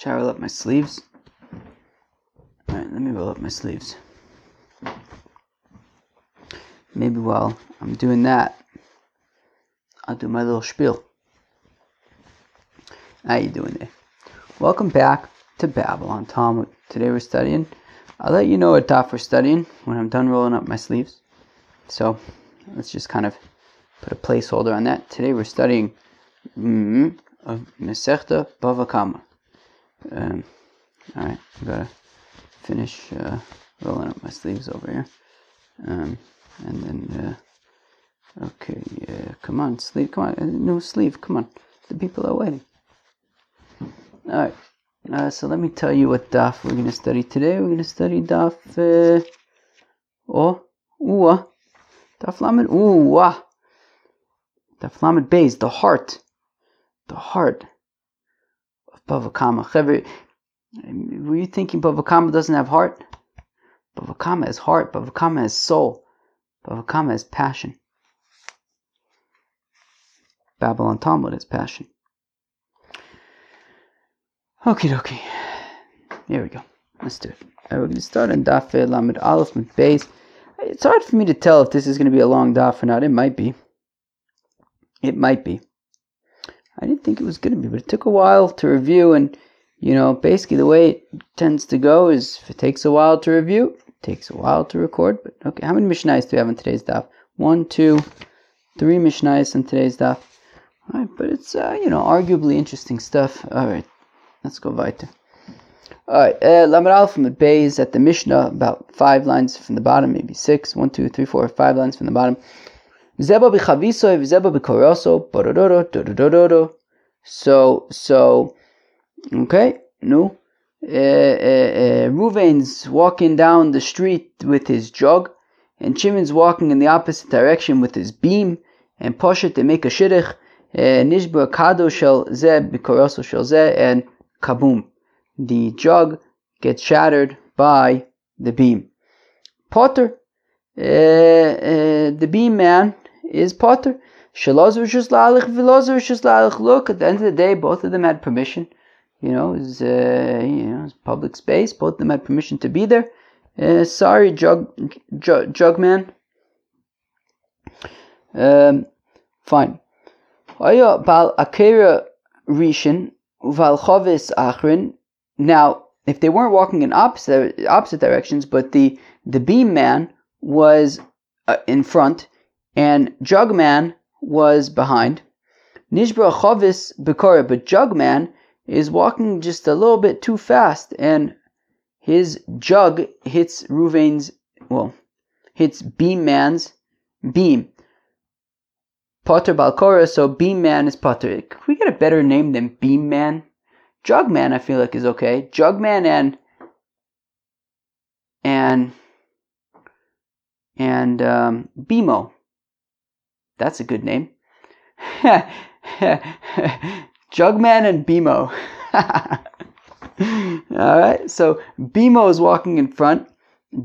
Shall I roll up my sleeves? Alright, let me roll up my sleeves. Maybe while I'm doing that, I'll do my little spiel. How you doing there? Welcome back to Babble On Talmud. Today we're studying. I'll let you know what daf we're studying when I'm done rolling up my sleeves. So let's just kind of put a placeholder on that. Today we're studying mm, of Masechta Bava Kama. Um, all right, I gotta finish uh, rolling up my sleeves over here, um, and then uh, okay, yeah, come on, sleeve, come on, new sleeve, come on, the people are waiting. All right, uh, so let me tell you what daf we're gonna study today. We're gonna study daf uh, oh, ooh, daf lamed ooh, daf lamed base, the heart, the heart Bava Kama. Were you thinking Bava Kama doesn't have heart? Bava Kama has heart. Bava Kama has soul. Bava Kama has passion. Babble On Talmud has passion. Okie dokie. Here we go. Let's do it. We're going to start on Daf Lamed Aleph base. It's hard for me to tell if this is going to be a long daf or not. It might be. It might be. I didn't think it was going to be, but it took a while to review. And, you know, basically the way it tends to go is if it takes a while to review, it takes a while to record. But okay, how many Mishnayos do we have in today's daf? One, two, three Mishnayos in today's daf. All right, but it's, uh, you know, arguably interesting stuff. All right, let's go weiter. All right, uh, Lamed from the Bays at the Mishnah, about five lines from the bottom, maybe six. One, two, three, four, five lines from the bottom. Zeba b'chavisoy v'zeba b'koroso, So, so, okay, no. Uh, uh, uh, Ruvain's walking down the street with his jug, and Shimon's walking in the opposite direction with his beam, and Poshet they make a shidduch, Nishba kado shel zeb b'koroso shel zeh, and kaboom. The jug gets shattered by the beam. Potter, uh, uh, the beam man is Potter. Look, at the end of the day, both of them had permission. You know, it was, uh, you know, public space. Both of them had permission to be there. Uh, sorry, Jug, Jug, Jugman. Um, fine. Now, if they weren't walking in opposite opposite directions, but the the beam man was uh, in front and Jugman was behind. Nishbra Chavis Bekora, but Jugman is walking just a little bit too fast, and his jug hits Ruvain's, well, hits Beam Man's beam. Potter Balkora, so Beam Man is Potter. Can we get a better name than Beam Man? Jugman, I feel like, is okay. Jugman and and and um, Bimo. That's a good name. Jugman and Bimo. All right, so Bimo is walking in front.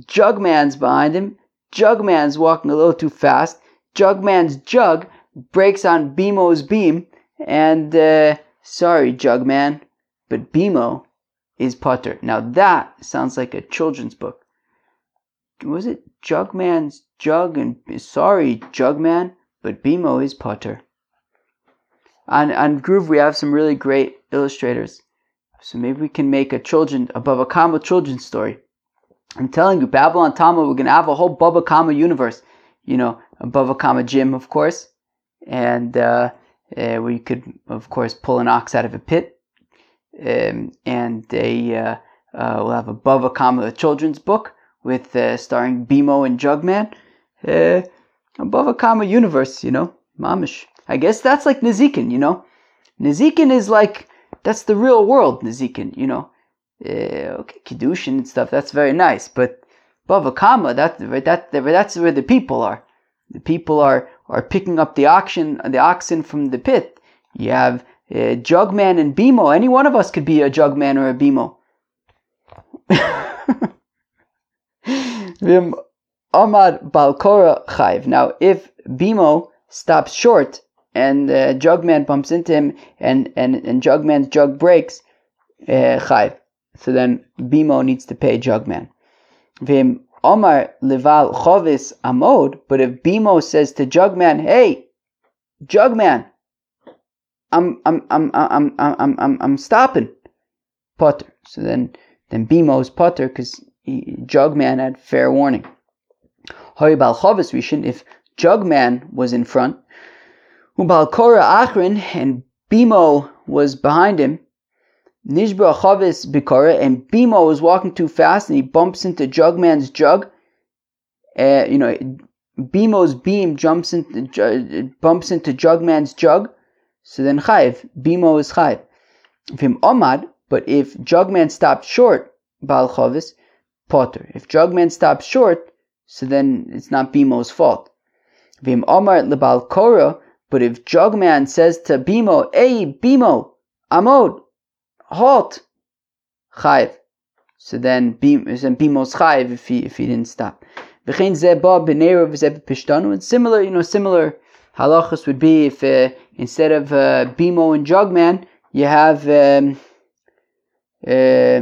Jugman's behind him. Jugman's walking a little too fast. Jugman's jug breaks on Bimo's beam. And uh, sorry, Jugman, but Bimo is Potter. Now that sounds like a children's book. Was it Jugman's jug and sorry, Jugman? But Bimo is Potter. On, on Groove, we have some really great illustrators. So maybe we can make a children, above a Kama children's story. I'm telling you, Babble On Talmud, we're going to have a whole Bava Kama universe. You know, above a Kama gym, of course. And uh, uh, you could, of course, pull an ox out of a pit. Um, and uh, uh, will have above a Bava Kama children's book with uh, starring Bimo and Jugman. Above a comma universe, you know, mamish. I guess that's like Nezikin, you know. Nezikin is like that's the real world, Nezikin, you know. Uh, okay, kiddushin and stuff. That's very nice, but above a comma, that that that's where the people are. The people are are picking up the oxen the oxen from the pit. You have uh, Jugman and Bimo. Any one of us could be a Jugman or a Bimo. Ahmad Balkora Chayv. Now, if Bimo stops short and uh, Jugman bumps into him and, and, and Jugman's jug breaks, uh, chayv. So then Bimo needs to pay Jugman. Vim Omar Leval Chovis Amod, but if Bimo says to Jugman, hey, Jugman, I'm I'm I'm I'm I'm I'm I'm, I'm stopping. Potter. So then then Bimo's Potter because Jugman had fair warning. Hoybal Chovis Rishon, if Jugman was in front, Ubal Kora Achrin and Bimo was behind him, Nishbra Chavis Bikara, and Bimo was walking too fast and he bumps into Jugman's jug. Uh, you know, Bimo's beam jumps into, bumps into Jugman's jug. So then Chayiv, Bimo is Chayiv. If him Omad, but if Jugman stopped short, Bal Chavis, Potter. If Jugman stops short, so then it's not Bimo's fault. Him Omar Lebal Kora, but if Jugman says to Bimo, Hey, Bimo, Amod, halt, chayiv. So then, bimos chayiv if he if he didn't stop. And similar, you know, similar halachas would be if uh, instead of uh, bimo and jugman, you have um, uh,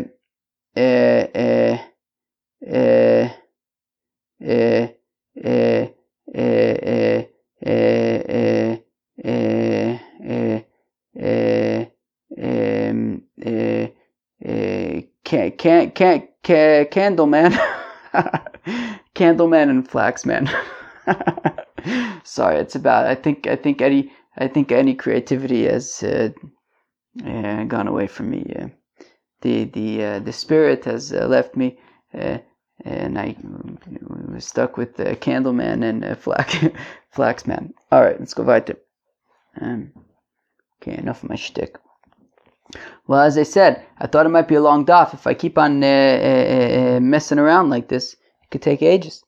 uh, uh, uh, can, can, can, can, Candleman, Candleman and Flaxman. Sorry, it's about. I think I think any I think any creativity has uh, uh, gone away from me. Uh, the the uh, the spirit has uh, left me, uh, and I was stuck with the Candleman and uh, Flax Flaxman. All right, let's go weiter. Um, okay, enough of my shtick. Well, as I said, I thought it might be a long daf. If I keep on uh, uh, uh, messing around like this, it could take ages.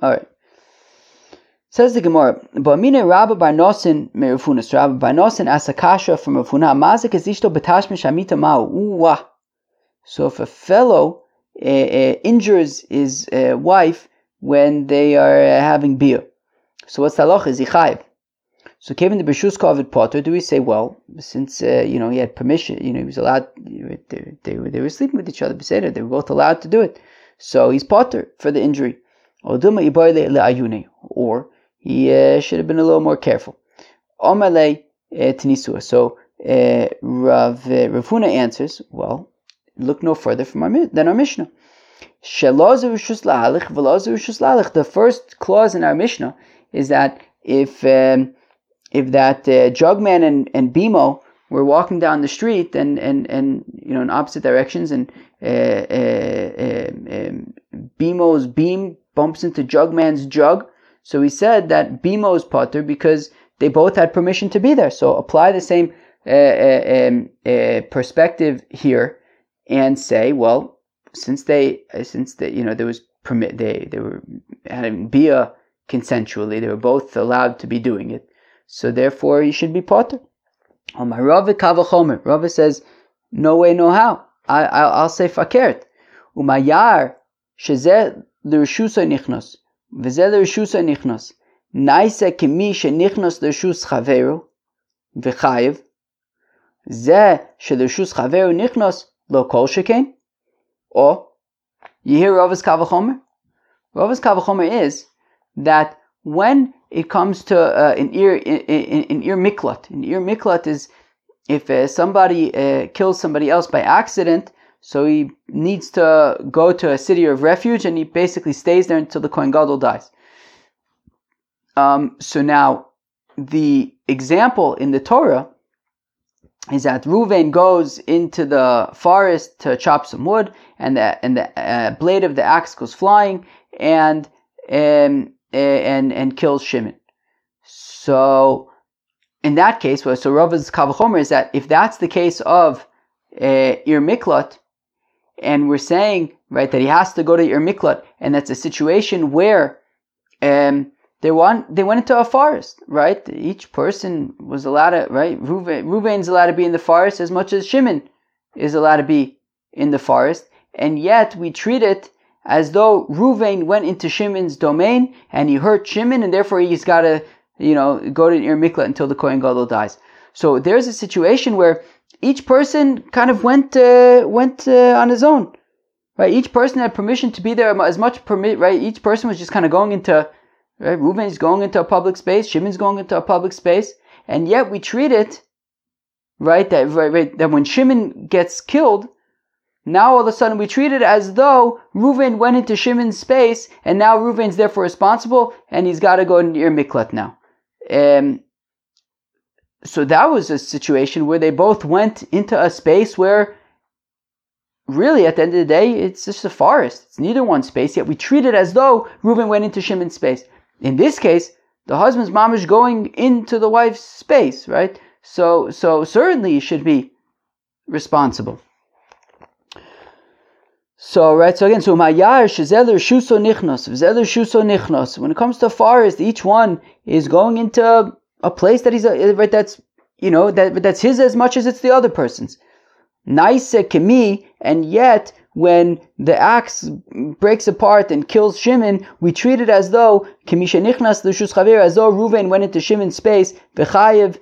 All right. Says the Gemara, "Ba'mine Rabba Bar Nosin merufunas. Rabba Bar Nosin asakasha from Rav Huna. Mazik ezishto betashmish amita ma'u. So if a fellow injures his uh, wife when they are having beer, so what's the halacha? Is he chayiv? So Kevin the Bishus covered Potter, do we say, well, since, uh, you know, he had permission, you know, he was allowed, they, they, they were sleeping with each other, they were both allowed to do it. So he's Potter for the injury. Or he uh, should have been a little more careful. Uh, So uh, Rav, uh, Rav Huna answers, well, look no further from our, than our Mishnah. The first clause in our Mishnah is that if um, if that uh, Jugman and, and Bimo were walking down the street and, and, and you know in opposite directions and uh, uh, um, um, Bimo's beam bumps into Jugman's jug, so he said that Bimo's putter because they both had permission to be there. So apply the same uh, uh, um, uh, perspective here and say, well, since they uh, since they you know there was permit they they were having bia consensually, they were both allowed to be doing it. So therefore, you should be potter. Rava says, no way, no how. I, I, will say fakert. Umayar shezeh l'rishusa nichnos. V'zeh l'rishusa nichnos. Naisa kemi shenichnos l'rishus chaveru. V'chayiv. Zeh shel'rishus chaveru nichnos lo kol sheken. Or, you hear Rava's kavachomer? Rava's kavachomer is that when it comes to uh, an ear in, ear miklat. An ear miklat is if uh, somebody uh, kills somebody else by accident, so he needs to go to a city of refuge, and he basically stays there until the kohen gadol dies. Um, so now, the example in the Torah is that Ruvain goes into the forest to chop some wood, and the and the uh, blade of the axe goes flying, and um, and and kills Shimon. So in that case, so Rava's Kavachomer is that if that's the case of uh, Ir Miklat, and we're saying right that he has to go to Ir Miklat, and that's a situation where um, they want they went into a forest, right? Each person was allowed to right. Ruvain, Ruvain's allowed to be in the forest as much as Shimon is allowed to be in the forest, and yet we treat it as though Ruvain went into Shimon's domain and he hurt Shimon, and therefore he's got to, you know, go to Ir Miklat until the Kohen Gadol dies. So there's a situation where each person kind of went uh, went uh, on his own, right? Each person had permission to be there as much permit, right? Each person was just kind of going into, right? Reuven is going into a public space, Shimon's going into a public space, and yet we treat it, right? That right, right that when Shimon gets killed, now all of a sudden we treat it as though Reuven went into Shimon's space, and now Reuven's therefore responsible, and he's got to go near Miklat now. Um, so that was a situation where they both went into a space where really at the end of the day it's just a forest it's neither one space yet we treat it as though Reuben went into Shimon's space in this case the husband's mom is going into the wife's space right so so certainly he should be responsible so right, so again, so mayar shezeler shuso nichnos, zeler shuso nichnos. When it comes to forest, each one is going into a place that he's a, right. That's you know that that's his as much as it's the other person's. Nice kemi, and yet when the axe breaks apart and kills Shimon, we treat it as though nichnas chaver, as though Ruven went into Shimon's space v'chayev,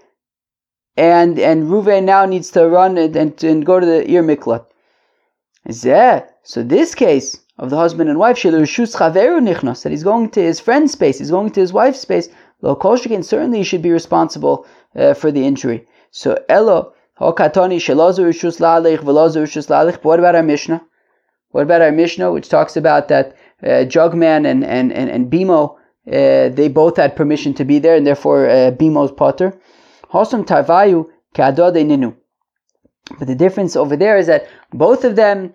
and and Ruven now needs to run and, and, and go to the ir miklat. So this case of the husband and wife, that he's going to his friend's space, he's going to his wife's space, Lo Kolshikin, certainly should be responsible uh, for the injury. So Elo, Hokatoni, Shelozu Rishus Lalich, Velozu Rishus Lalich. What about our Mishnah? What about our Mishnah, which talks about that uh, Jugman and, and, and, and Bimo, uh, they both had permission to be there, and therefore uh, Bimo's potter. Hosum Tarvayu, Kadode Ninu. But the difference over there is that both of them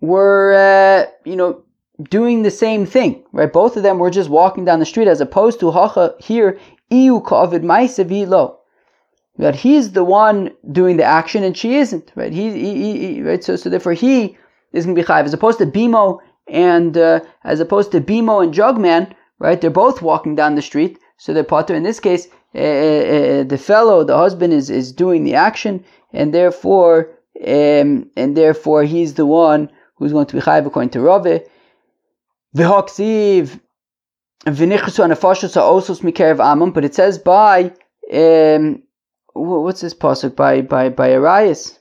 were, uh, you know, doing the same thing, right? Both of them were just walking down the street, as opposed to Hacha here, Iu Kavid Maisavi Lo. That he's the one doing the action and she isn't, right? He, he, he right? So, so therefore he is going to be chayiv, as opposed to Bimo and uh, as opposed to Bimo and Jugman, right? They're both walking down the street, so they're potter. In this case, uh, uh, the fellow, the husband, is is doing the action, and therefore, um, and therefore he's the one who's going to be chayiv according to Rave. V'hoksiv v'nichsu anafashos ha'osos mikerev amon, but it says by um, what's this pasuk by by by Arias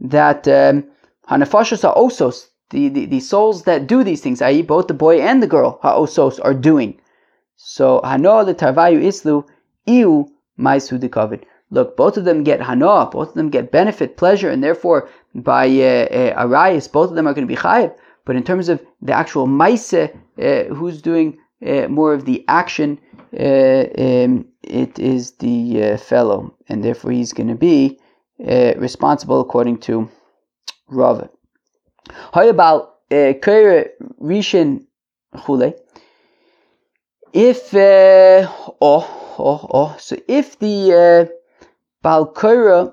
that um, hanafashos ha'osos the, the the souls that do these things, i.e., both the boy and the girl ha'osos are doing. So hano the tarvayu islu iu maisu dekavid. Look, both of them get hana, both of them get benefit, pleasure, and therefore by uh, uh, Arias, both of them are going to be chayiv. But in terms of the actual maise, uh, who's doing uh, more of the action, uh, um, it is the uh, fellow, and therefore he's going to be uh, responsible according to Rav. How about uh, Kaira Rishin Chule? If uh, oh oh oh, so if the uh, Balkaira,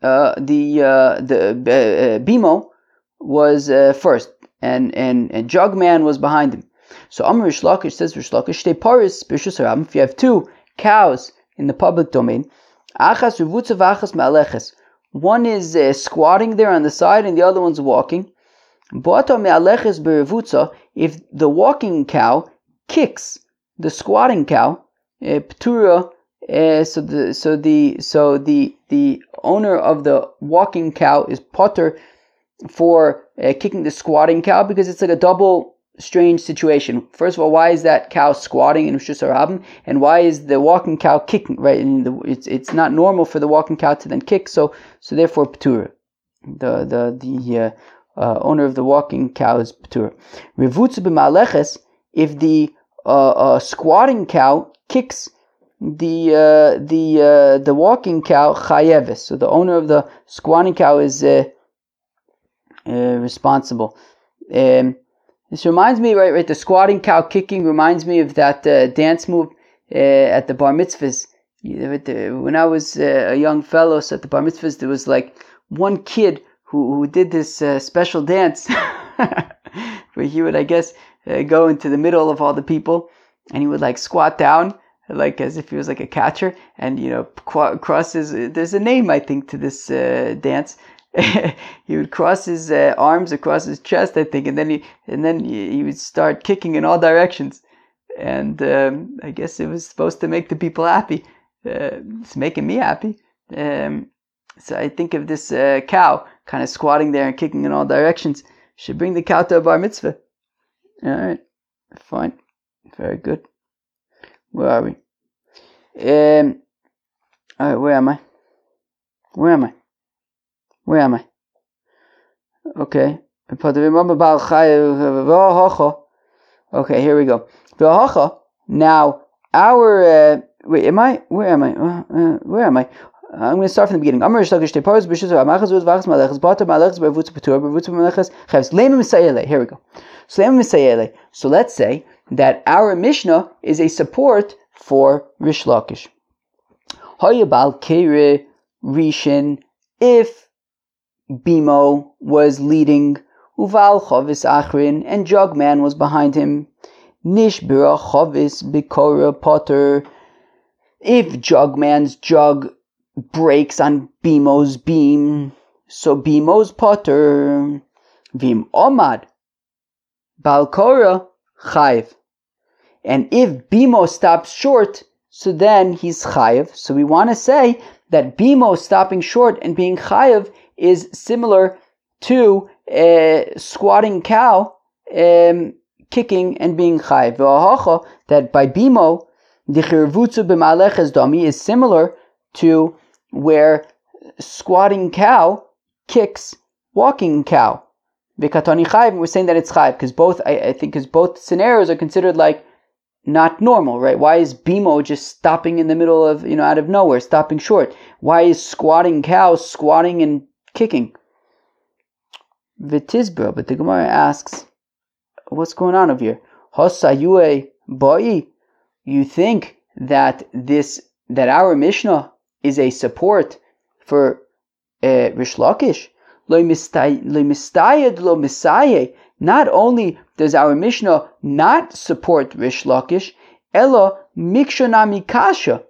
the the Bimo was uh, first, and, and, and Jugman was behind him. So Amr Rish Lakish says Rish Lakish, Shtei Paris B'Shus if you have two cows in the public domain, Achas Rivutza V'Achas Me'aleches, one is uh, squatting there on the side and the other one's walking. If the walking cow kicks the squatting cow, uh, Ptura, uh, so the so the so the the owner of the walking cow is Potter for uh, kicking the squatting cow because it's like a double strange situation. First of all, why is that cow squatting in Hashanah, and why is the walking cow kicking? Right, and the, it's it's not normal for the walking cow to then kick. So so therefore, ptura, the the the uh, uh, owner of the walking cow is ptura. Revutzu b'maleches, if the uh, uh, squatting cow kicks the uh, the uh, the walking cow chayeves. So the owner of the squatting cow is responsible. Um, this reminds me, right, right, the squatting cow kicking reminds me of that uh, dance move uh, at the bar mitzvahs. When I was uh, a young fellow, so at the bar mitzvahs, there was like one kid who, who did this uh, special dance where he would, I guess, go into the middle of all the people and he would like squat down like as if he was like a catcher and you know cross his there's a name i think to this uh, dance he would cross his uh, arms across his chest, I think, and then he and then he, he would start kicking in all directions. And um, I guess it was supposed to make the people happy. Uh, it's making me happy. Um, So I think of this uh, cow kind of squatting there and kicking in all directions. Should bring the cow to a bar mitzvah. All right, fine, very good. Where are we? Um, all right, where am I? Where am I? Where am I? Okay. Uh, uh, uh, okay, here we go. Now, our uh, wait, am I? Where am I? Uh, uh, where am I? I'm going to start from the beginning. Here we go. So let's say that our Mishnah is a support for Rish Lakish. Kere Rishin if Bimo was leading Uval Chavis Achrin and Jugman was behind him. Nishbira Chavis Bikora Potter. If Jugman's jug breaks on Bimo's beam, so Bimo's Potter. Vim Omad Balkora Chayv. And if Bimo stops short, so then he's chayiv. So we want to say that Bimo stopping short and being chayiv is similar to a squatting cow um, kicking and being chayiv. That by Bimo, the chirvutzu b'maleches dami is similar to where squatting cow kicks walking cow. We're saying that it's chayiv because both I, I think because both scenarios are considered like not normal, right? Why is Bimo just stopping in the middle of, you know, out of nowhere, stopping short? Why is squatting cow squatting and kicking? Vitizbra, but the Gemara asks, what's going on over here? Hosayue boi, you think that this, that our Mishnah is a support for uh, Rish Lakish? Not only does our Mishnah not support Rish Lakish, Ella Mikshana Kasha.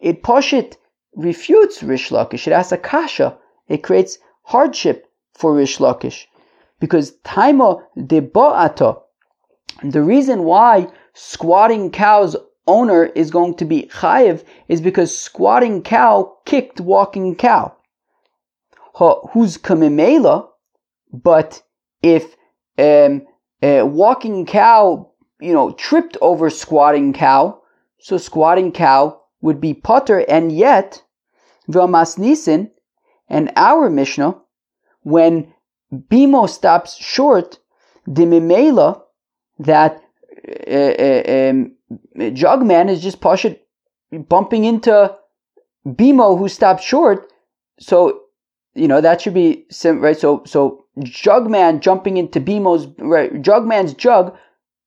It poshit refutes Rish Lakish. It asks a kasha. It creates hardship for Rish Lakish. Because Taima de Bo'ata, the reason why squatting cow's owner is going to be chayiv is because squatting cow kicked walking cow. Who's kamimela, but if um, walking cow, you know, tripped over squatting cow, so squatting cow would be potter, and yet Vilmas Nisin and our Mishnah, when Bimo stops short, the Mimela, that uh, uh, um, Jugman is just Pashat bumping into Bimo who stopped short. So, you know, that should be, right? So, so Jugman jumping into Bimo's right, Jugman's jug,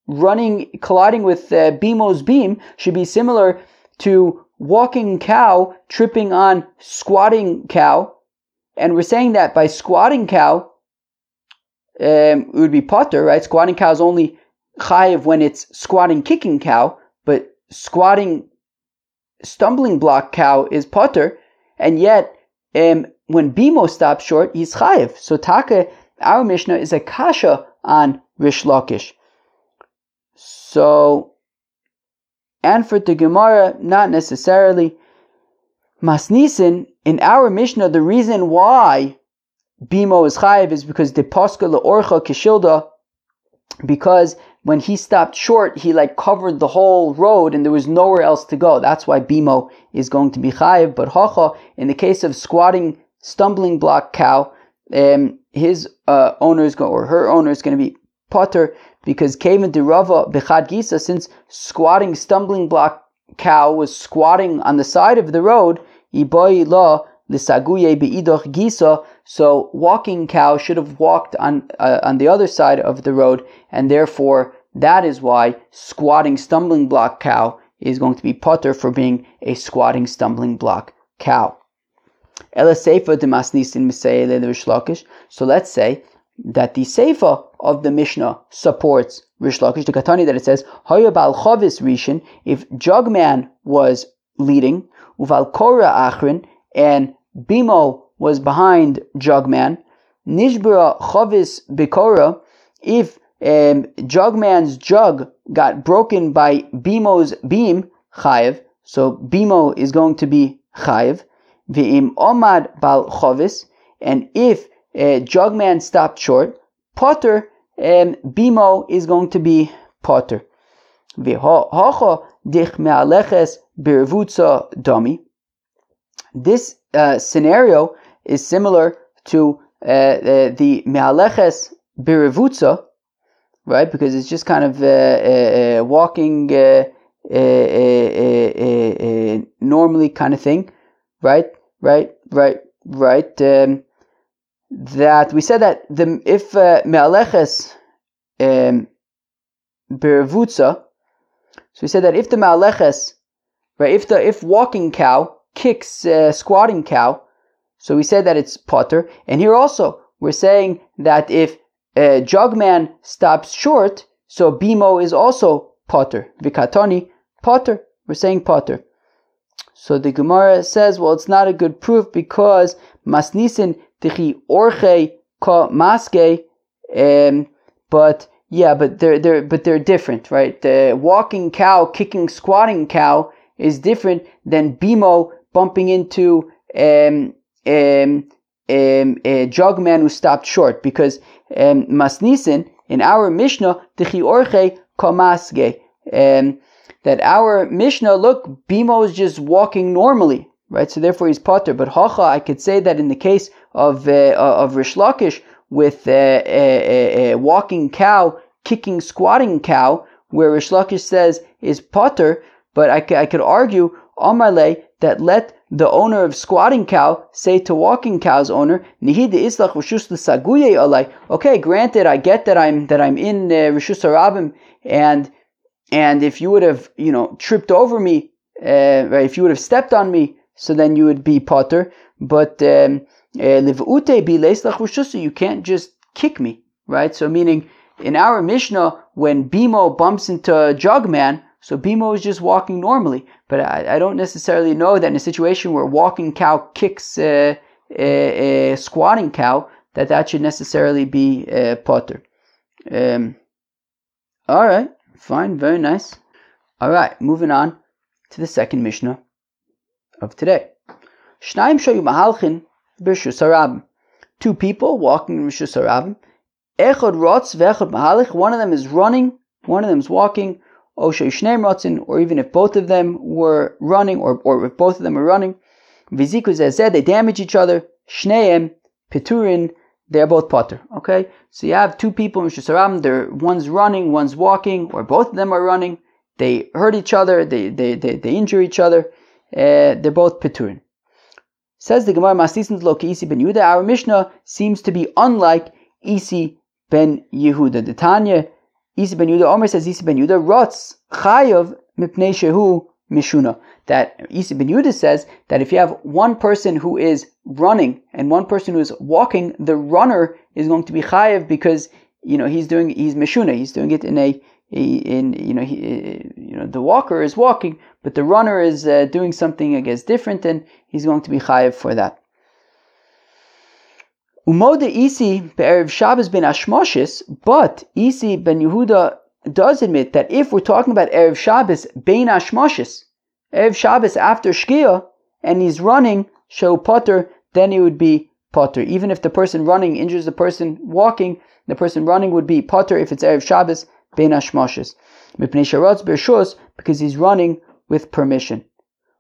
running colliding with uh, Bimo's beam should be similar to walking cow tripping on squatting cow, and we're saying that by squatting cow, um, it would be potter, right? Squatting cow is only chayiv when it's squatting kicking cow, but squatting stumbling block cow is potter, and yet um, when Bimo stops short, he's chayiv. So Taka, our Mishnah is a kasha on Rish Lakish. So, and for the Gemara, not necessarily. Masnisin, in our Mishnah, the reason why Bimo is chayiv is because the paska leorcha kishilda, because when he stopped short, he like covered the whole road and there was nowhere else to go. That's why Bimo is going to be chayiv. But hacha, in the case of squatting stumbling block cow, um, his uh, owner is going, or her owner is going to be potter because Kavan Dirava Bechad Gisa, since squatting stumbling block cow was squatting on the side of the road, So walking cow should have walked on uh, on the other side of the road, and therefore that is why squatting stumbling block cow is going to be putter for being a squatting stumbling block cow. So let's say that the Seifa of the Mishnah supports Rish Lakish, the Katani that it says, Hayabal Chavis Rishin, if Jugman was leading, Uval Kora Achrin, and Bimo was behind Jugman, Nishbura Chavis Bikora, if um, Jugman's jug got broken by Bimo's beam, Chayev, so Bimo is going to be Chayev. V'im omad bal chovis, and if uh, Jugman stopped short, Potter, um, Bimo is going to be Potter. V'hocha birvutza domi. This uh, scenario is similar to uh, uh, the me'aleches birvutza, right? Because it's just kind of uh, uh, uh, walking normally kind of thing, right? Right, right, right. Um, that we said that the if me'aleches um, bervutza, so we said that if the me'aleches, right, if the if walking cow kicks uh, squatting cow, so we said that it's potter, and here also we're saying that if uh, jugman stops short, so bimo is also potter. Vikatoni potter. We're saying potter. So the Gemara says, well, it's not a good proof because masnisin tichi orche ka maske, um, but yeah, but they're they're but they're different, right? The walking cow, kicking, squatting cow is different than bimo bumping into um, um, um, a jugman who stopped short because um, masnisin in our Mishnah tichi orche ka maske. Um, that our Mishnah, look, Bimo is just walking normally, right? So therefore he's potter. But Hacha, I could say that in the case of uh, of Rish Lakish with a, a, a, walking cow, kicking, squatting cow, where Rish Lakish says is potter, but I, I could argue Amarle that let the owner of squatting cow say to walking cow's owner. Okay, granted, I get that I'm that I'm in uh, rishus harabim, and and if you would have, you know, tripped over me, uh, right, if you would have stepped on me, so then you would be potter. But um, you can't just kick me, right? So meaning in our Mishnah, when Bimo bumps into Jugman, so Bimo is just walking normally. But I, I, don't necessarily know that in a situation where walking cow kicks a, a, a squatting cow, that that should necessarily be uh, potter. Um, all right. Fine, very nice. All right, moving on to the second Mishnah of today. Shnaim shayu mahalchin harabim. Two people walking in Rishus harabim. Echad rotz ve'echad mahalich. One of them is running, one of them is walking. O shneim or even if both of them were running, or, or if both of them are running. Viziku zezeh, they damage each other. Shneim, piturin, they're both potter. Okay, so you have two people in Shusaram. They're one's running, one's walking, or both of them are running. They hurt each other. They they they, they injure each other. Uh, they're both piturin. Says the Gemara Masisin Loki Isi ben Yehuda. Our Mishnah seems to be unlike Isi ben Yehuda. The Tanya Isi ben Yehuda. Omer says Isi ben Yehuda. Rotz chayav mipnei shehu mishuna. That Isi ben Yehuda says that if you have one person who is running and one person who is walking, the runner is going to be chayiv because you know he's doing he's mishuna. He's doing it in a in you know he, you know the walker is walking, but the runner is uh, doing something I guess different, and he's going to be chayiv for that. Umoda Isi be'erev Shabbos ben Ashmoshes, but Isi ben Yehuda does admit that if we're talking about erev Shabbos ben Ashmoshes, erev Shabbos after Shkia, and he's running show potter, then he would be potter. Even if the person running injures the person walking, the person running would be potter if it's erev Shabbos ben Ashmoshes. Mipnei Sharotz Bershus because he's running with permission.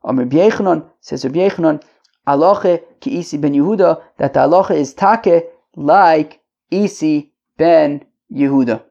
Amr Yechanan says Rabbi Yechanan, Aloche ki Isi ben Yehuda, that the aloche is take like Isi ben Yehuda.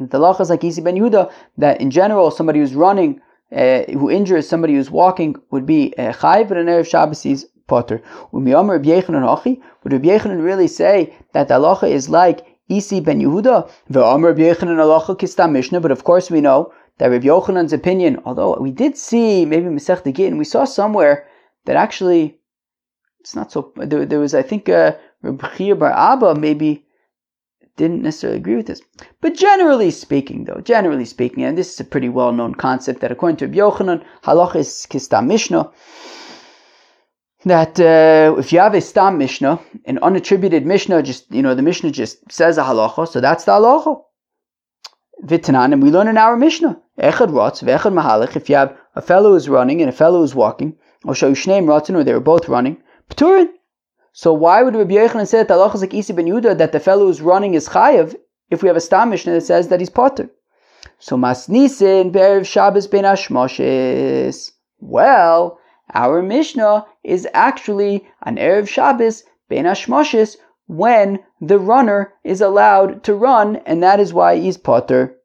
The aloche is like Isi ben Yehuda, that in general somebody who's running, uh, who injures somebody who's walking would be uh, chayv, but in Erev Shabbos he's potter. Would Rabbi Yechanan really say that the aloche is like Isi ben Yehuda? Ve'amr Rabbi Yechanan aloche kistam Mishnah, but of course we know that Rabbi Yochanan's opinion, although we did see maybe Masech Gittin, we saw somewhere that actually it's not so. There, there was, I think, uh, Rabbi Bar Abba maybe didn't necessarily agree with this. But generally speaking, though, generally speaking, and this is a pretty well-known concept that according to Rabbi Yochanan, halach is kistam mishnah. That uh, if you have a stam mishnah, an unattributed mishnah, just you know, the mishnah just says a halacha, so that's the halacha. Vitanan, and we learn in our mishnah, echad rotz, vechad mahalach. If you have a fellow who's running and a fellow who's walking, or Shayushneim Ratzin, or they were both running, Pturin. So why would Rabbi Yochanan say that Allah like Isi ben Yehuda that the fellow who's running is Chayev if we have a Stam Mishnah that says that he's Potter? So Masnisin Be'erev Shabbos Ben Ashmoshes. Well, our Mishnah is actually an Erev Shabbos Ben Ashmoshes when the runner is allowed to run, and that is why he's Potter.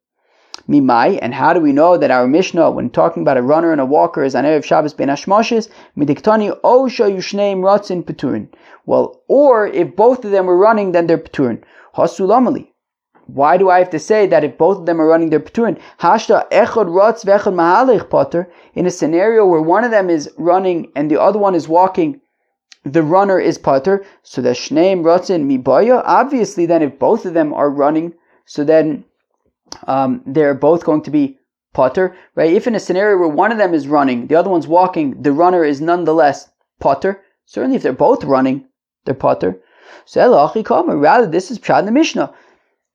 Mimai, and how do we know that our Mishnah, when talking about a runner and a walker, is an Erev Shabbos ben Ashmoshes? Midiktani Osha Yushneim Ratzin Peturin. Well, or if both of them were running, then they're Peturin. Hasulamali. Why do I have to say that if both of them are running, they're Peturin? Hashta Echad Ratz Vechad Mahalech Potter. In a scenario where one of them is running and the other one is walking, the runner is Potter. So the Shneim Ratzin Mibaya. Obviously, then if both of them are running, so then um, they're both going to be potter, right? If in a scenario where one of them is running, the other one's walking, the runner is nonetheless potter. Certainly, if they're both running, they're potter. So rather, this is pshat in the Mishnah.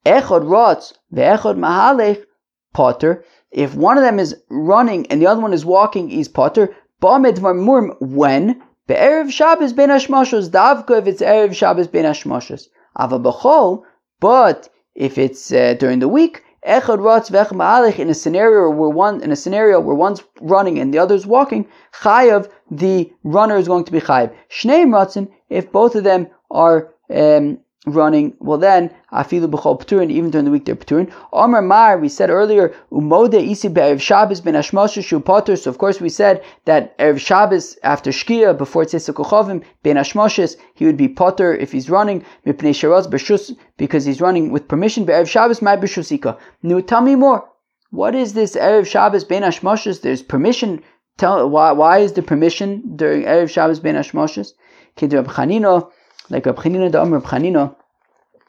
Echad rotz ve'echad mahalech potter. If one of them is running and the other one is walking, he's potter. Ba'med murm when be'erev Shabbos ben hashmashos davka if it's erev Shabbos ben hashmashos. Ava b'chol, but if it's uh, during the week, Echad Ratz Vech Ma'alich in a scenario where one in a scenario where one's running and the other's walking, Chayav, the runner is going to be Chayav. Shnei Ratzin, if both of them are um, running, well then, afilu b'chol p'turin, even during the week they're p'turin. Omer Mar, we said earlier, umode isi be'erev Shabbos ben Hashmosha shu potter, so of course we said that Erev Shabbos, after Shkia, before Tzesa Kochovim, ben Hashmoshes, he would be potter if he's running, mipnei sharaz b'shus, because he's running with permission, be'erev Shabbos my b'shusika. Now tell me more. What is this Erev Shabbos ben Hashmoshes? There's permission. Tell why, why is the permission during Erev Shabbos ben Hashmoshes? Kidu Chanino, like Rab Chanina the Rab Chanina.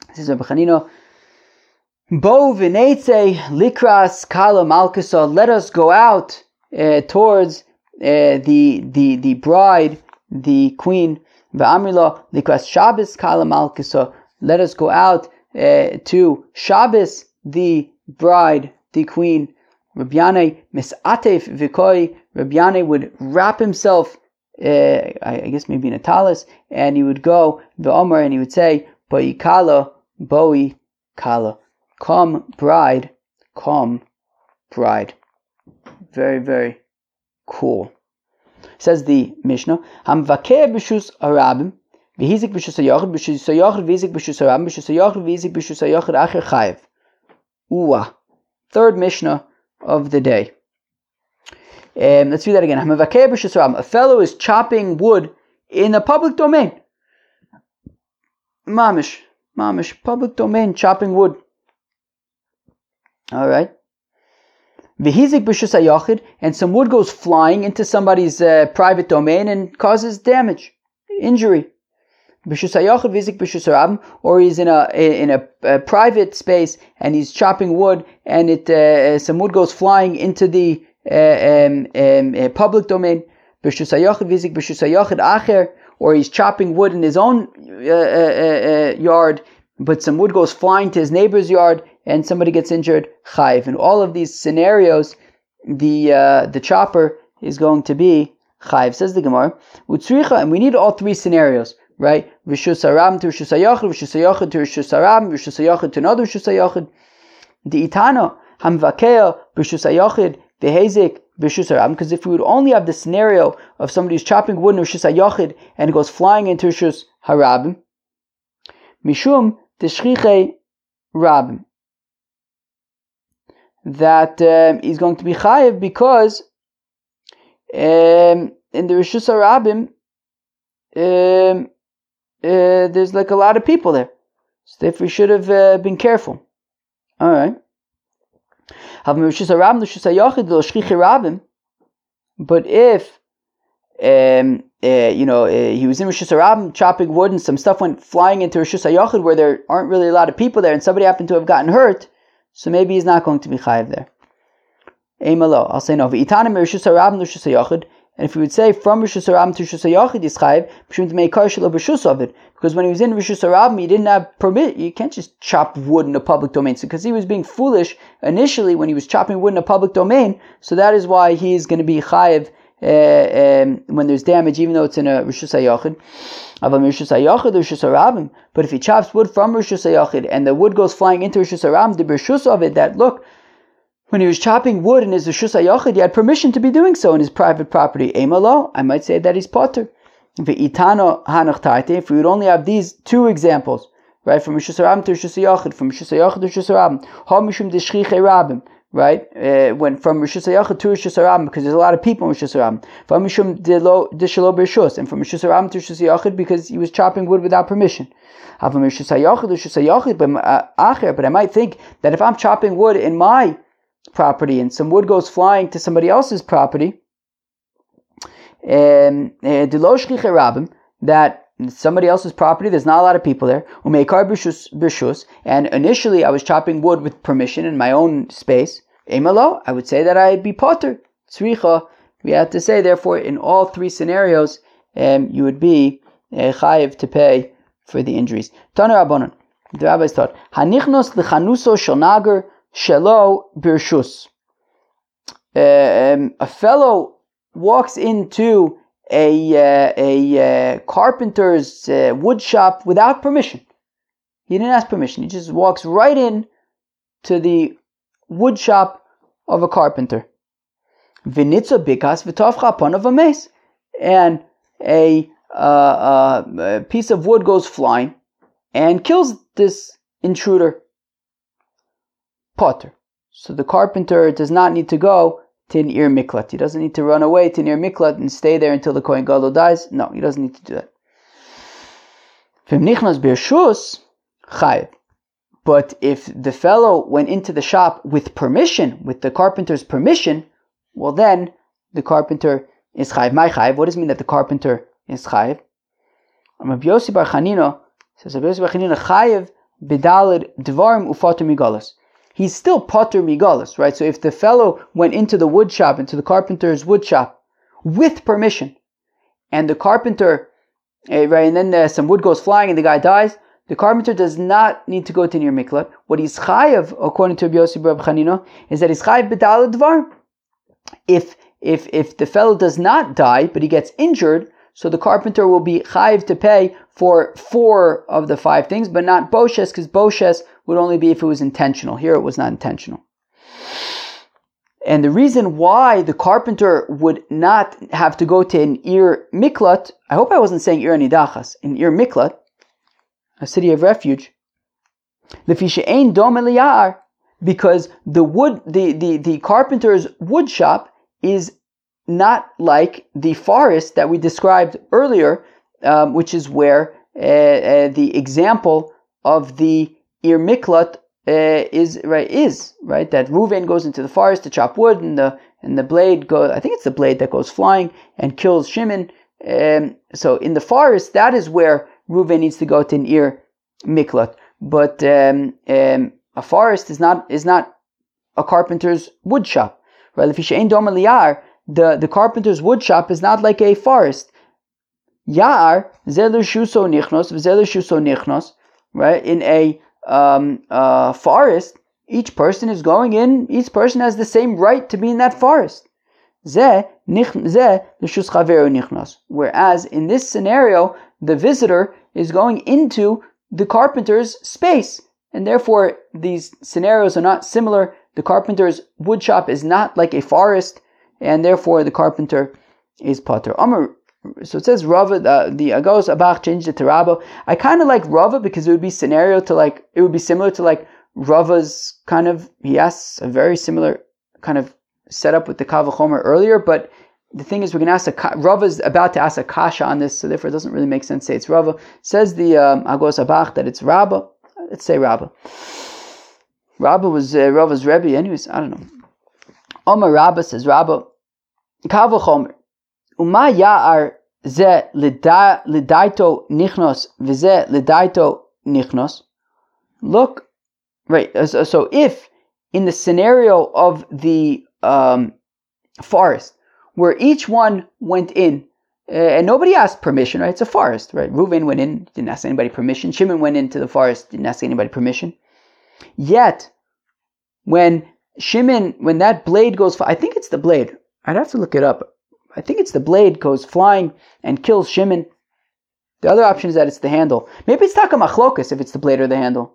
This is Rab Chanina. Bo v'neitze likras kala malkusa. Let us go out uh, towards uh, the the the bride, the queen. V'amrila likras Shabbos kala malkusa. Let us go out uh, to Shabbos, the bride, the queen. Rabbi misatef v'koi. Rabbi would wrap himself uh, I guess maybe in a talis, and he would go the Omer and he would say, "Boi kala, boi kala, come bride, come bride." Very very cool. Says the Mishnah, "Hamvakeh b'shus arabim." V'hizik b'shus hayachid, b'shus hayachid, v'hizik b'shus arabim, b'shus hayachid, v'hizik b'shus hayachid, acher chayev. Uwa. Third Mishnah of the day. Um, let's do that again. A fellow is chopping wood in a public domain. Mamish. Mamish. Public domain, chopping wood. Alright. Vihizik b'shus and some wood goes flying into somebody's uh, private domain and causes damage, injury. Vizik or he's in a in a, a, private space and he's chopping wood and it uh, some wood goes flying into the uh, um, um, public domain, or he's chopping wood in his own uh, uh, uh, yard, but some wood goes flying to his neighbor's yard and somebody gets injured, chayv. In all of these scenarios, the uh, the chopper is going to be chayv. Says the Gemara, and we need all three scenarios, right? Rishus aram to rishus ayachid, rishus ayachid to rishus aram, rishus ayachid to another rishus ayachid. The itano hamvakea rishus ayachid Behezik b'shus because if we would only have the scenario of somebody who's chopping wood in Rishus HaYachid and it goes flying into Rishus HaRabim, Mishum Teshchiche Rabim, that um, he's going to be chayiv because um, in the Rishus HaRabim, um, uh, there's like a lot of people there. So therefore, we should have uh, been careful. All right. But if um, uh, you know, uh, he was in Rosh Hashanah chopping wood and some stuff went flying into Rosh Hashanah where there aren't really a lot of people there and somebody happened to have gotten hurt, so maybe he's not going to be chayiv there. I'll say no. And if we would say from Rosh Hashanah to Rosh Hashanah is chayiv, to make karshel of it, because when he was in Rosh Hashanah, he didn't have permit. You can't just chop wood in a public domain. So because he was being foolish initially when he was chopping wood in a public domain, so that is why he is going to be chayiv uh, um, when there's damage, even though it's in a Rishus HaYachid. But if he chops wood from Rishus HaYachid and the wood goes flying into Rishus HaRabim, the Rishus of it, that look, when he was chopping wood in his Rishus HaYachid, he had permission to be doing so in his private property. Emalo, I might say that he's potter. If we would only have these two examples, right, from Rishus HaRabim to Rishus from Rishus HaYachid to Rishus HaRabim, Ha Mishum Deshchiche Rabim, right? Uh, when from Rishus Hayachid to Rishus because there's a lot of people in Rishus Harabim. From Mishum Bershus, and from Rishus to Rishus because he was chopping wood without permission. Uh, but I might think that if I'm chopping wood in my property and some wood goes flying to somebody else's property, um, uh, that somebody else's property, there's not a lot of people there, and initially I was chopping wood with permission in my own space, I would say that I'd be potter. We have to say, therefore, in all three scenarios, um, you would be uh, chayiv to pay for the injuries. The rabbis taught, Hanichnos shelo birshus. Um, a fellow walks into a, uh, a uh, carpenter's uh, wood shop without permission. He didn't ask permission. He just walks right in to the wood shop of a carpenter. Vinitza bikas v'tovcha upon of a mace. And a, uh, uh, a piece of wood goes flying and kills this intruder. Potter. So the carpenter does not need to go to ir miklat. He doesn't need to run away to ir miklat and stay there until the kohen gadol dies. No, he doesn't need to do that. But if the fellow went into the shop with permission, with the carpenter's permission, well then the carpenter is chayiv. My chayiv. What does it mean that the carpenter is chayiv? Rabbi Yossi Bar Chanina says Rabbi Yossi Bar Chanina chayiv bidalid dvarim ufater migalas. He's still potter migalas, right? So if the fellow went into the wood shop, into the carpenter's wood shop, with permission, and the carpenter, eh, right, and then uh, some wood goes flying and the guy dies, the carpenter does not need to go to near miklat. What he's chayav, according to Rabbi Yossi Rab Chanina, is that he's chayav b'dal. If if if the fellow does not die but he gets injured, so the carpenter will be chayiv to pay for four of the five things, but not boshes, because boshes would only be if it was intentional. Here it was not intentional. And the reason why the carpenter would not have to go to an ir miklat, I hope I wasn't saying ir nidachas, an ir miklat, a city of refuge. Because the wood, the, the, the carpenter's wood shop is not like the forest that we described earlier, um, which is where uh, uh, the example of the ir miklat uh, is right is right that Ruvain goes into the forest to chop wood and the and the blade goes I think it's the blade that goes flying and kills Shimon. Um, so in the forest, that is where Reuven needs to go to an ir miklat. But um, um, a forest is not is not a carpenter's wood shop. Right? If the the carpenter's wood shop is not like a forest. Yar shuso nichnos shuso nichnos. Right in a um, uh, forest, each person is going in. Each person has the same right to be in that forest. Whereas in this scenario, the visitor is going into the carpenter's space. And therefore, these scenarios are not similar. The carpenter's woodshop is not like a forest, and therefore the carpenter is potter. So it says Rava, the, the Agos Abach changed it to Rabba. I kind of like Rava because it would be scenario to like, it would be similar to like Rava's kind of, yes, a very similar kind of setup with the Kavachomer earlier, but the thing is, we're going to ask a is about to ask a kasha on this, so therefore it doesn't really make sense to say it's Rava. Says the um, Agos Abach that it's Rabba. Let's say Rabba. Rabba was uh, Rava's Rebbe, anyways. I don't know. Omar Rabba says Rabba. Kavachomer. Uma ya'ar ze lidaito nichnos vize lidaito nichnos. Look, right. So, so if in the scenario of the um, forest where each one went in uh, and nobody asked permission, right? It's a forest, right? Reuven went in, didn't ask anybody permission. Shimon went into the forest, didn't ask anybody permission. Yet, when Shimon, when that blade goes, I think it's the blade. I'd have to look it up. I think it's the blade goes flying and kills Shimon. The other option is that it's the handle. Maybe it's Taka Machlokas if it's the blade or the handle.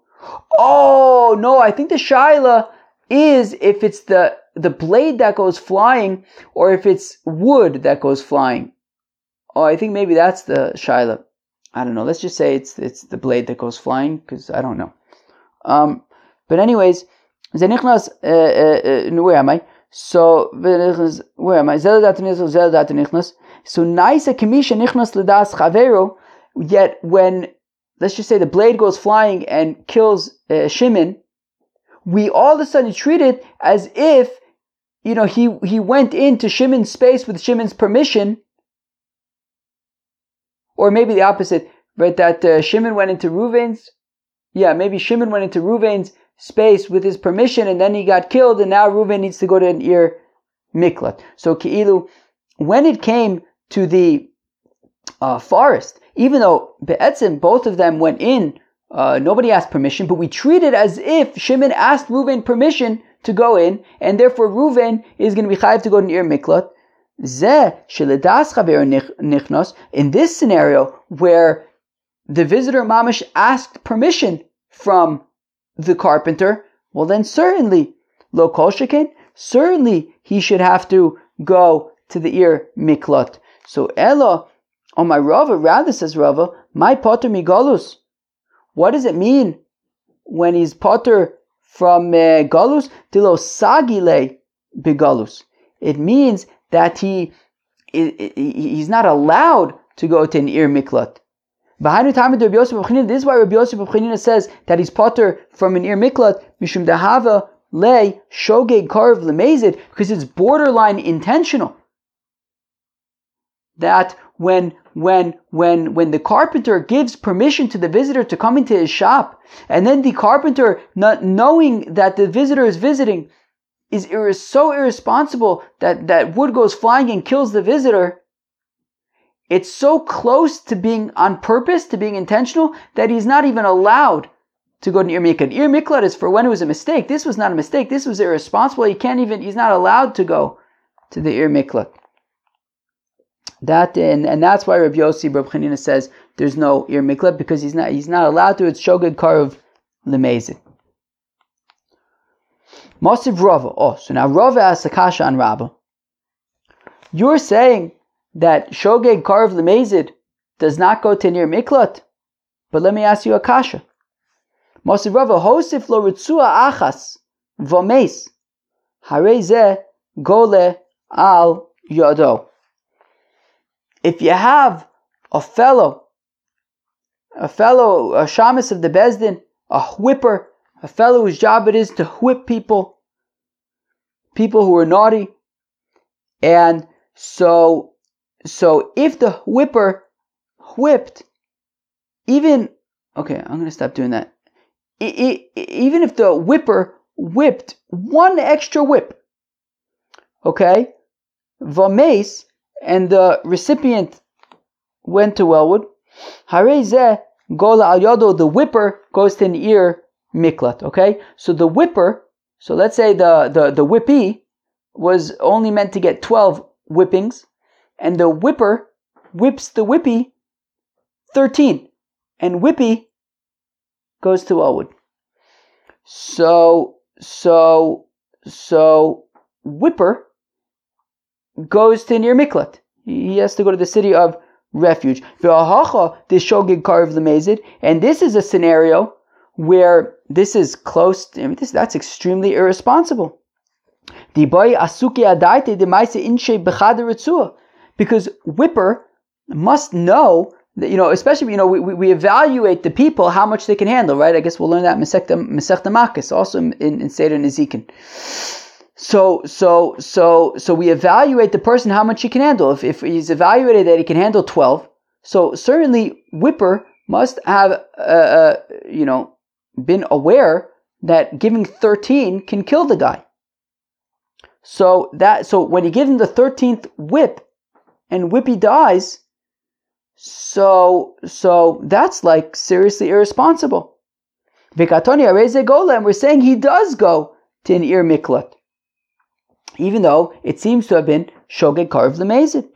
Oh no, I think the Shaila is if it's the the blade that goes flying or if it's wood that goes flying. Oh, I think maybe that's the Shaila. I don't know. Let's just say it's it's the blade that goes flying because I don't know. Um, but anyways, zenichnas. Uh, uh, where am I? So where am I? So nice a kamisha nichnas ledas chavero. Yet when let's just say the blade goes flying and kills uh, Shimon, we all of a sudden treat it as if you know he he went into Shimon's space with Shimon's permission or maybe the opposite, right? That uh, Shimon went into Ruvain's, yeah, maybe Shimon went into Ruvain's space with his permission and then he got killed and now Reuven needs to go to an Ir Miklat. So Ki'ilu, when it came to the uh, forest, even though Be'etzim, both of them went in, uh, nobody asked permission, but we treat it as if Shimon asked Reuven permission to go in, and therefore Reuven is going to be chayiv to go to an Ir Miklat. In this scenario, where the visitor mamish asked permission from the carpenter, well then certainly, lo kol certainly he should have to go to the ir miklat. So Ella, on my Rava, rather says Rava, my potter migolus. What does it mean when he's potter from uh, galus? Dilo sagile bigalus. It means that he he's not allowed to go to an ir miklat. This is why Rabbi Yosef of Chanina says that he's potter from an ir miklat mishum dahava lay shogeg karv lemezid because it's borderline intentional. That when when when when the carpenter gives permission to the visitor to come into his shop, and then the carpenter, not knowing that the visitor is visiting, is ir- so irresponsible that, that wood goes flying and kills the visitor, it's so close to being on purpose, to being intentional, that he's not even allowed to go to Ir Miklat. Ir Miklat is for when it was a mistake. This was not a mistake. This was irresponsible. He can't even, he's not allowed to go to the Ir Miklat. That and, and that's why Rabbi Yossi Rabbi says there's no Ir Miklat because he's not he's not allowed to. It's Shogeg Karov Lemezid. Masiv Rava. Oh, so now Rava asks Akasha on Rabba. You're saying that Shogeg Karv Lemezid does not go to near Miklat? But let me ask you Akasha. Masiv Rava, Hosif lo achas v'meis hareze gole al yodo. If you have a fellow, a fellow, a shamus of the Beis Din, a whipper, a fellow whose job it is to whip people, people who are naughty. And so, so if the whipper whipped, even, okay, I'm going to stop doing that. Even if the whipper whipped one extra whip, okay, Vames and the recipient went to Wellwood, Hareze Gola al the whipper goes to an ir miklat. Okay, so the whipper. So let's say the the the whippy was only meant to get twelve whippings, and the whipper whips the whippy thirteen, and whippy goes to Elwood. So so so whipper goes to near miklat. He has to go to the city of refuge. This shogig carved the mazid, and this is a scenario where this is close. To, I mean, this that's extremely irresponsible. Because Whipper must know that, you know, especially, you know, we, we evaluate the people, how much they can handle, right? I guess we'll learn that Masechta Makis, also in, in Seder Nezikin. So, so, so, so we evaluate the person how much he can handle. If, if he's evaluated that he can handle 12, so certainly Whipper must have, uh, uh, you know, been aware that giving 13 can kill the guy. So that so when you give him the 13th whip and Whippy dies, so so that's like seriously irresponsible. Vikatoni Areze Gola, we're saying he does go to an Ir Miklat. Even though it seems to have been shogeg karv lemezid.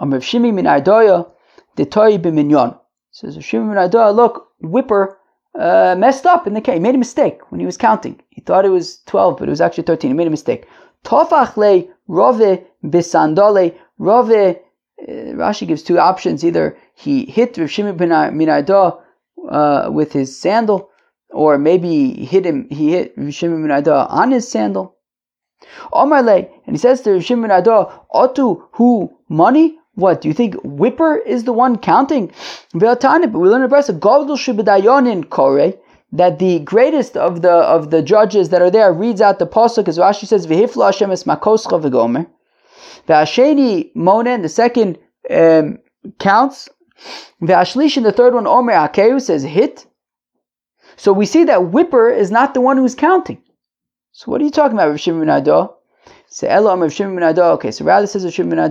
Am Rav Shimi min Ardoya, the toy b'minyon. Says Rav Shimi min Ardoya, look, Whipper uh, messed up in the case. He made a mistake when he was counting. He thought it was 12, but it was actually 13. He made a mistake. Rove. Rove, uh, Rashi gives two options. Either he hit Rav Shimon Minarda uh, with his sandal, or maybe he hit him. He hit Rav Shimon bin on his sandal. Omar le, and he says to Rav Shimon bin Otu who money? What do you think? Whipper is the one counting. But we learn a verse kore that the greatest of the of the judges that are there reads out the pasuk as Rashi says v'hifla Hashem es makoscha v'gomer. V'asheni monen the second um, counts. V'ashlish in the third one omer akeu says hit. So we see that Whipper is not the one who's counting. So what are you talking about, Rav Shimon ben Say Elam Rav Shimon ben Okay, so rather says Rav Shimon ben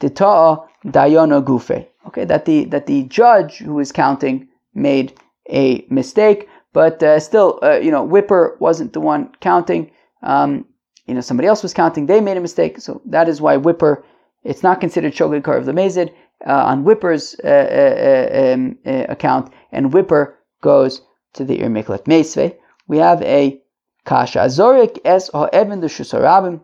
Dita'a dayana gufe. Okay, that the that the judge who is counting made a mistake, but uh, still, uh, you know, Whipper wasn't the one counting. Um, you know, somebody else was counting. They made a mistake, so that is why Whipper. It's not considered shogeg kar of the mazid uh, on Whipper's uh, uh, uh, um, account, and Whipper goes to the Ir Miklat Meisve. We have a kasha azorik es ha'evin the shusarabim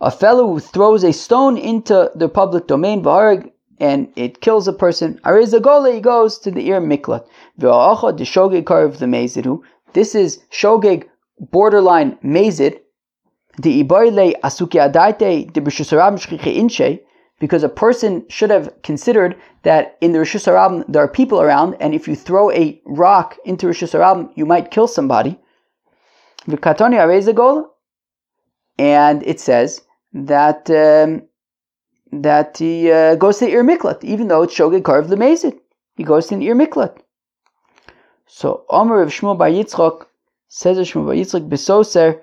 a fellow who throws a stone into the public domain, v'harig, and it kills a person, Arizagole, he goes to the ir miklat. The shogeg karv the mezidu. This is shogeg borderline mezid. Because a person should have considered that in the Hashanah there are people around, and if you throw a rock into Hashanah, you might kill somebody. And it says that um, that he uh, goes to Ir Miklat, even though it's Shogeg Karv Lemezid. He goes to Ir Miklat. So Omer of Shmuel Bar Yitzchok says of Shmuel Bar Yitzchok Besoser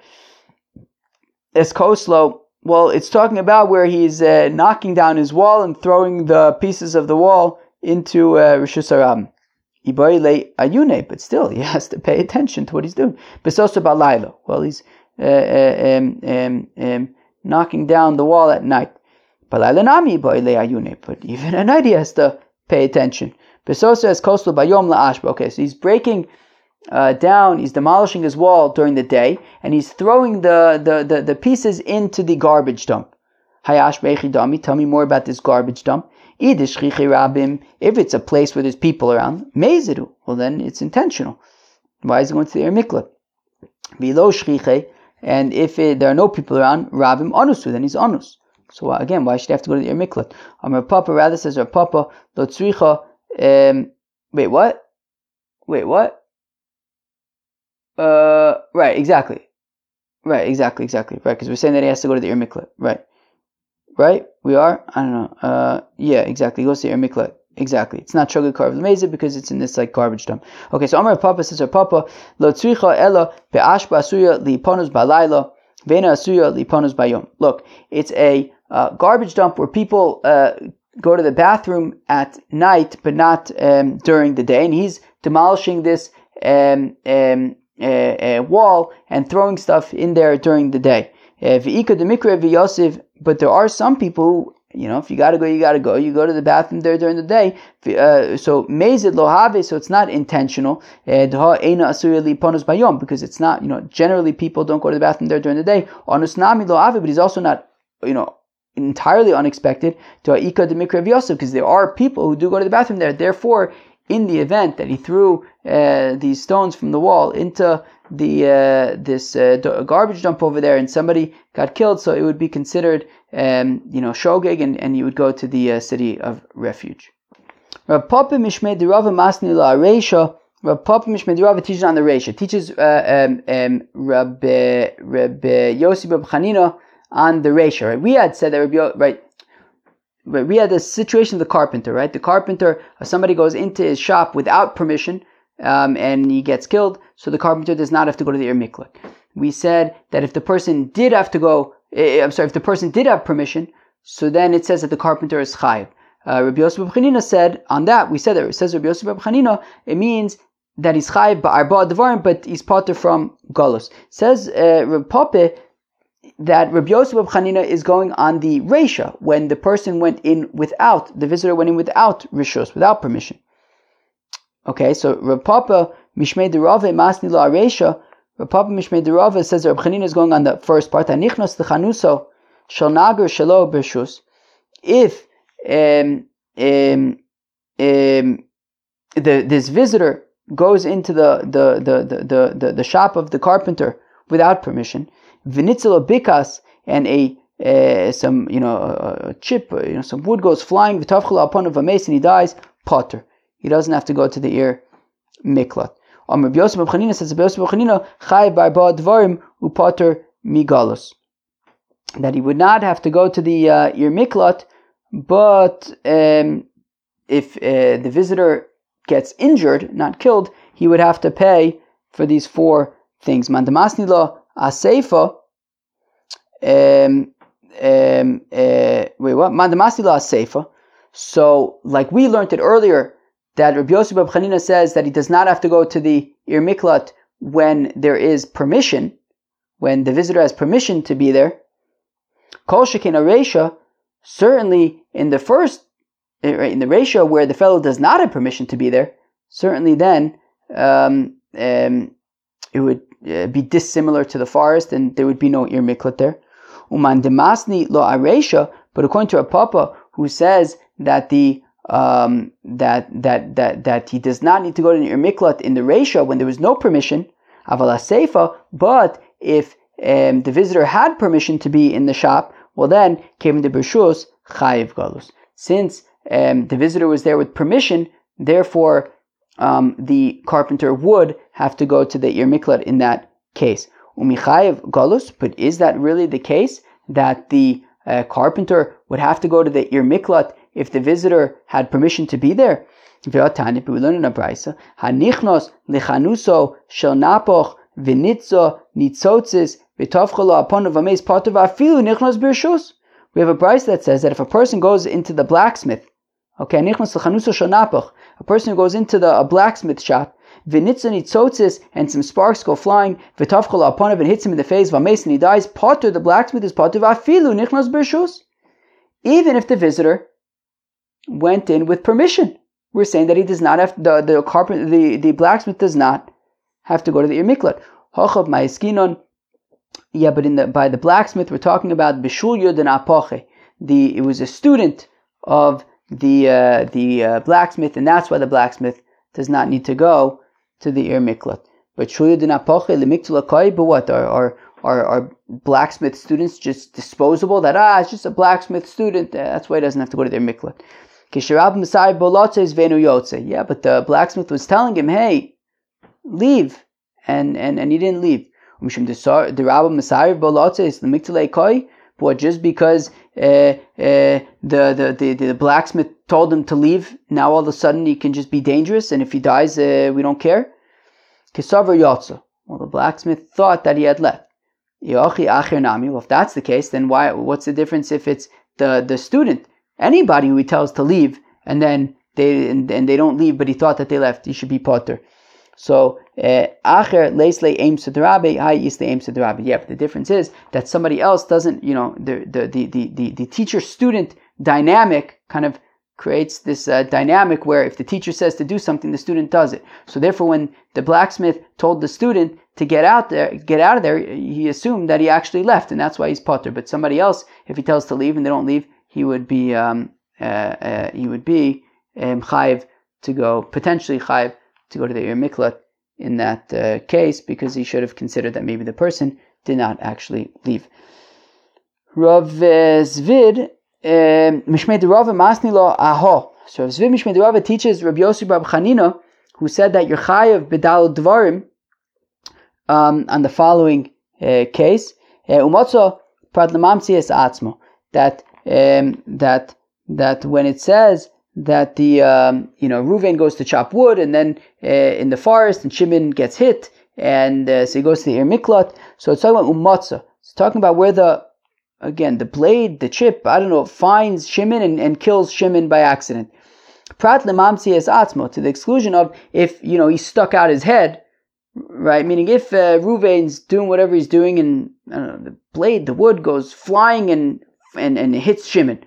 Es Koslo. Well, it's talking about where he's uh, knocking down his wall and throwing the pieces of the wall into uh, Rishus HaRabim. Ayune, but still he has to pay attention to what he's doing. Besoser Balaylo. Well, he's uh, uh, um, um, um, knocking down the wall at night. But even at night he has to pay attention. Okay, so he's breaking uh, down, he's demolishing his wall during the day, and he's throwing the, the, the, the pieces into the garbage dump. Hayash Dami, tell me more about this garbage dump. Idish Rabim, if it's a place where there's people around, Mezidu, well then it's intentional. Why is he going to the air mikla? Below shriche, and if it, there are no people around, Rabim Anusu, then he's Anus. So uh, again, why should he have to go to the Miklat? Um, Papa rather says, her Papa, Lotzricha, um, wait, what? Wait, what? Uh, right, exactly. Right, exactly, exactly. Right, because we're saying that he has to go to the Ir Miklat. Right. Right? We are? I don't know. Uh, yeah, exactly. He goes to the Ir Miklat. Exactly. It's not shogeg karv lemezid because it's in this like garbage dump. Okay, so Amar Papa says her Papa lo tzricha ella be'ashba asuya liponus balayla vena asuya liponus bayom. Look, it's a uh, garbage dump where people uh, go to the bathroom at night, but not um, during the day, and he's demolishing this um, um, uh, wall and throwing stuff in there during the day. But there are some people you know, if you gotta go, you gotta go. You go to the bathroom there during the day. Uh, so mezid lohave, so it's not intentional. Because it's not, you know, generally people don't go to the bathroom there during the day. Onusnami lohave, but he's also not, you know, entirely unexpected to Aika de because there are people who do go to the bathroom there. Therefore, in the event that he threw uh, these stones from the wall into the uh, this uh, garbage dump over there and somebody got killed, so it would be considered um, you know shogeg, and, and you would go to the uh, city of refuge. Rav Papa Mishmei Derava Masni La Reisha. Rav Papa Mishmei teaches on the Reisha. Teaches uh, um, um, Rabbi Rabbi Yossi Chanina on the Reisha. Right? We had said that Rabbi right. We had the situation of the carpenter, right? The carpenter, uh, somebody goes into his shop without permission, um, and he gets killed. So the carpenter does not have to go to the Ir Miklat. We said that if the person did have to go Eh, I'm sorry, if the person did have permission, so then it says that the carpenter is chayiv. Uh, Rabbi Yosef Chanina said on that we said that it says Rabbi Yosef Chanina it means that he's chayiv but he's potter from galus. Says uh, Rabbi Pape, that Rabbi Yosef of Chanina is going on the Resha, when the person went in without, the visitor went in without Rishos, without permission. Okay, so Rav Papa Mishmei Derave Masni La Resha, Rav Papa Mishmei Derave says Rabbi Chanina is going on the first part, Anichnos Lechanuso, Shal Nagar Shalo Bershus. If um, um, um, the, this visitor goes into the, the, the, the, the, the shop of the carpenter without permission, vinitzel bikas, and a uh, some you know a, chip, you know some wood goes flying, v'tavchel upon of a and he dies. Potter. He doesn't have to go to the ir miklat. Um, Rabbi Yosef Chanina says Rabbi Yosef Chanina chay barba dvarim upotter migalus. That he would not have to go to the uh, ir miklat, but um, if uh, the visitor gets injured, not killed, he would have to pay for these four things. Mandamasni lo aseifa. Um, um, uh, wait, what? Mandamasni lo aseifa. So, like we learned it earlier, that Rabbi Yosef Ab Chanina says that he does not have to go to the Ir Miklat when there is permission, when the visitor has permission to be there. Kol Shekin Aresha, certainly in the first uh, in the ratio where the fellow does not have permission to be there, certainly then um, um, it would uh, be dissimilar to the forest and there would be no ir miklat there. Uman demasni lo aresha, but according to a papa who says that the um, that that that that he does not need to go to the miklat in the ratio when there was no permission, avala seifa, but if um, the visitor had permission to be in the shop, well then came the bershus chayiv galus. Since um, the visitor was there with permission, therefore um, the carpenter would have to go to the Ir Miklat in that case. Umichayev galus, but is that really the case that the uh, carpenter would have to go to the Ir Miklat if the visitor had permission to be there? We learn in a brisa. We have a brisa that says that if a person goes into the blacksmith Okay, a person who goes into the a blacksmith shop, v'nitzon and some sparks go flying, v'tavchol upon him and hits him in the face, v'ames and he dies, potter, the blacksmith is potter, v'afilu nichnos bershus. Even if the visitor went in with permission. We're saying that he does not have, the, the carpenter, the, the blacksmith does not have to go to the irmiklat. Hochav ma'eskinon, yeah, but in the, by the blacksmith, we're talking about bishul yud and apoche. The, it was a student of the uh, the uh, blacksmith, and that's why the blacksmith does not need to go to the ir miklat. But but what are, are are are blacksmith students just disposable? That ah, it's just a blacksmith student. Uh, that's why he doesn't have to go to their miklat. Yeah, but the blacksmith was telling him, "Hey, leave," and and and he didn't leave. But just because uh, uh, the, the, the, the, blacksmith told him to leave, now all of a sudden he can just be dangerous, and if he dies, uh, we don't care? Kisavar Yotza. Well, the blacksmith thought that he had left. Well, if that's the case, then why? What's the difference if it's the, the student? Anybody who he tells to leave, and then they and, and they don't leave, but he thought that they left, he should be potter. So uh, acher leisle aims to the rabbi, hi is the aims to. Yeah, but the difference is that somebody else doesn't. You know, the the the, the, the teacher student dynamic kind of creates this uh, dynamic where if the teacher says to do something, the student does it. So therefore, when the blacksmith told the student to get out there, get out of there, he assumed that he actually left, and that's why he's potter. But somebody else, if he tells to leave and they don't leave, he would be um, uh, uh he would be um, chayiv to go potentially chayiv to go to the Ir Miklat in that uh, case because he should have considered that maybe the person did not actually leave. Rav Zvid, Mishmei Rav Masni Lo Aho. So Rav Zvid Mishmei teaches Rabbi Yosef Rab Chanina, who said that you're bedal dvarim um, on the following uh, case. Uh, Umotzo pradlamamsias atzmo. That um, that that when it says that the um, you know Ruvain goes to chop wood and then uh, in the forest and Shimon gets hit and uh, so he goes to the Ir Miklat. So it's talking about umatza. It's talking about where the again the blade, the chip, I don't know, finds Shimon and, and kills Shimon by accident. Prat lemamsi es atzmo to the exclusion of if you know he stuck out his head, right? Meaning if uh, Ruvain's doing whatever he's doing and know, the blade, the wood goes flying and and, and hits Shimon.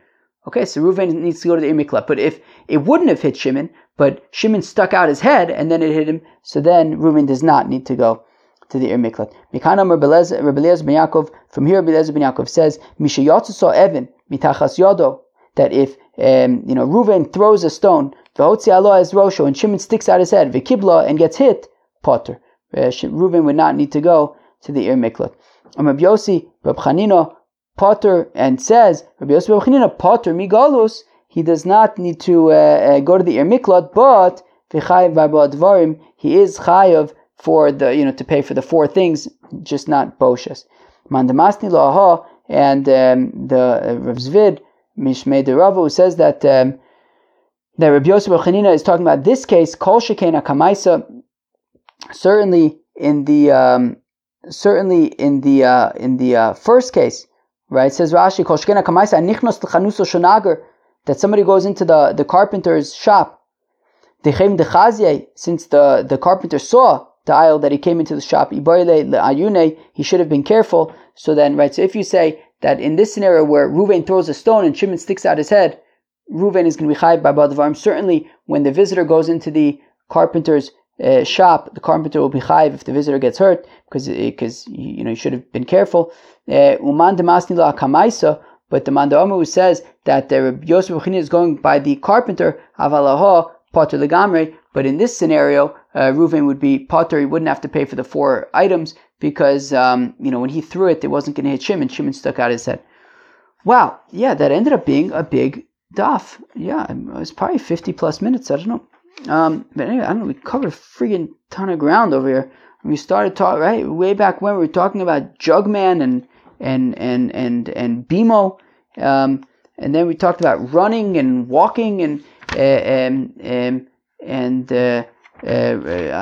Okay, so Ruvain needs to go to the Ir But if it wouldn't have hit Shimon, but Shimon stuck out his head and then it hit him, so then Ruvain does not need to go to the Ir Miklat. Mikanam Rebelez ben Yaakov, from here Rebelez ben Yaakov says, Mishayotzu Evan, mitachas yodo, that if um, you know Ruvain throws a stone, V'hotzi alo as rosho, and Shimon sticks out his head, V'kibla, and gets hit, Potter. Uh, Reuven would not need to go to the Ir Miklat. And Rabbi Yossi, Rabbi Chanina, Potter, and says, Rabbi Yossi, Rabbi Chanina, Potter, Migalus, he does not need to uh, uh, go to the Ir Miklat, but he is chayav for the, you know, to pay for the four things, just not Boshes. Mandamasni Laha, and um, the uh, Rav Zvid, Mishmei de who says that um, that Rabbi Yosef Chanina is talking about this case, Kol Shekena Kamaisa, certainly in the um, certainly in the uh, in the uh, first case, right? says Rashi, Kol Shekena Kamaisa Nichnos L'chanuso Shonager, that somebody goes into the, the carpenter's shop, Dechem Dechazye, since the, the carpenter saw aisle that he came into the shop, he should have been careful. So then, right, so if you say that in this scenario where Ruvain throws a stone and Shimon sticks out his head, Ruvain is going to be chayiv by Badavarim. Certainly, when the visitor goes into the carpenter's uh, shop, the carpenter will be chayiv if the visitor gets hurt because because uh, you know he should have been careful. Uh, Uman la kamaisa, but the Manda who says that the Yosef is going by the carpenter avalaha potter legamre. But in this scenario, uh, Reuven would be potter. He wouldn't have to pay for the four items because um, you know when he threw it, it wasn't going to hit Shimon. Shimon stuck out his head. Wow, yeah, that ended up being a big Daf. Yeah, it was probably 50 plus minutes. I don't know. Um, but anyway, I don't know. We covered a freaking ton of ground over here. We started talking right way back when we were talking about Jugman and and and and and Bimo, um, and then we talked about running and walking and uh, and and, uh, uh,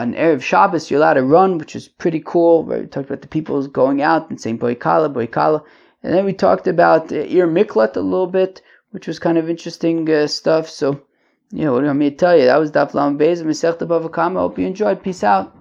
on erev Shabbos you're allowed to run, which is pretty cool. We talked about the people going out and saying boikala boikala, and then we talked about uh, Ir Miklat a little bit which was kind of interesting uh, stuff. So, you know, what do you want me to tell you? That was Daf Lam Bez, Masechta Bava Kama. Hope you enjoyed. Peace out.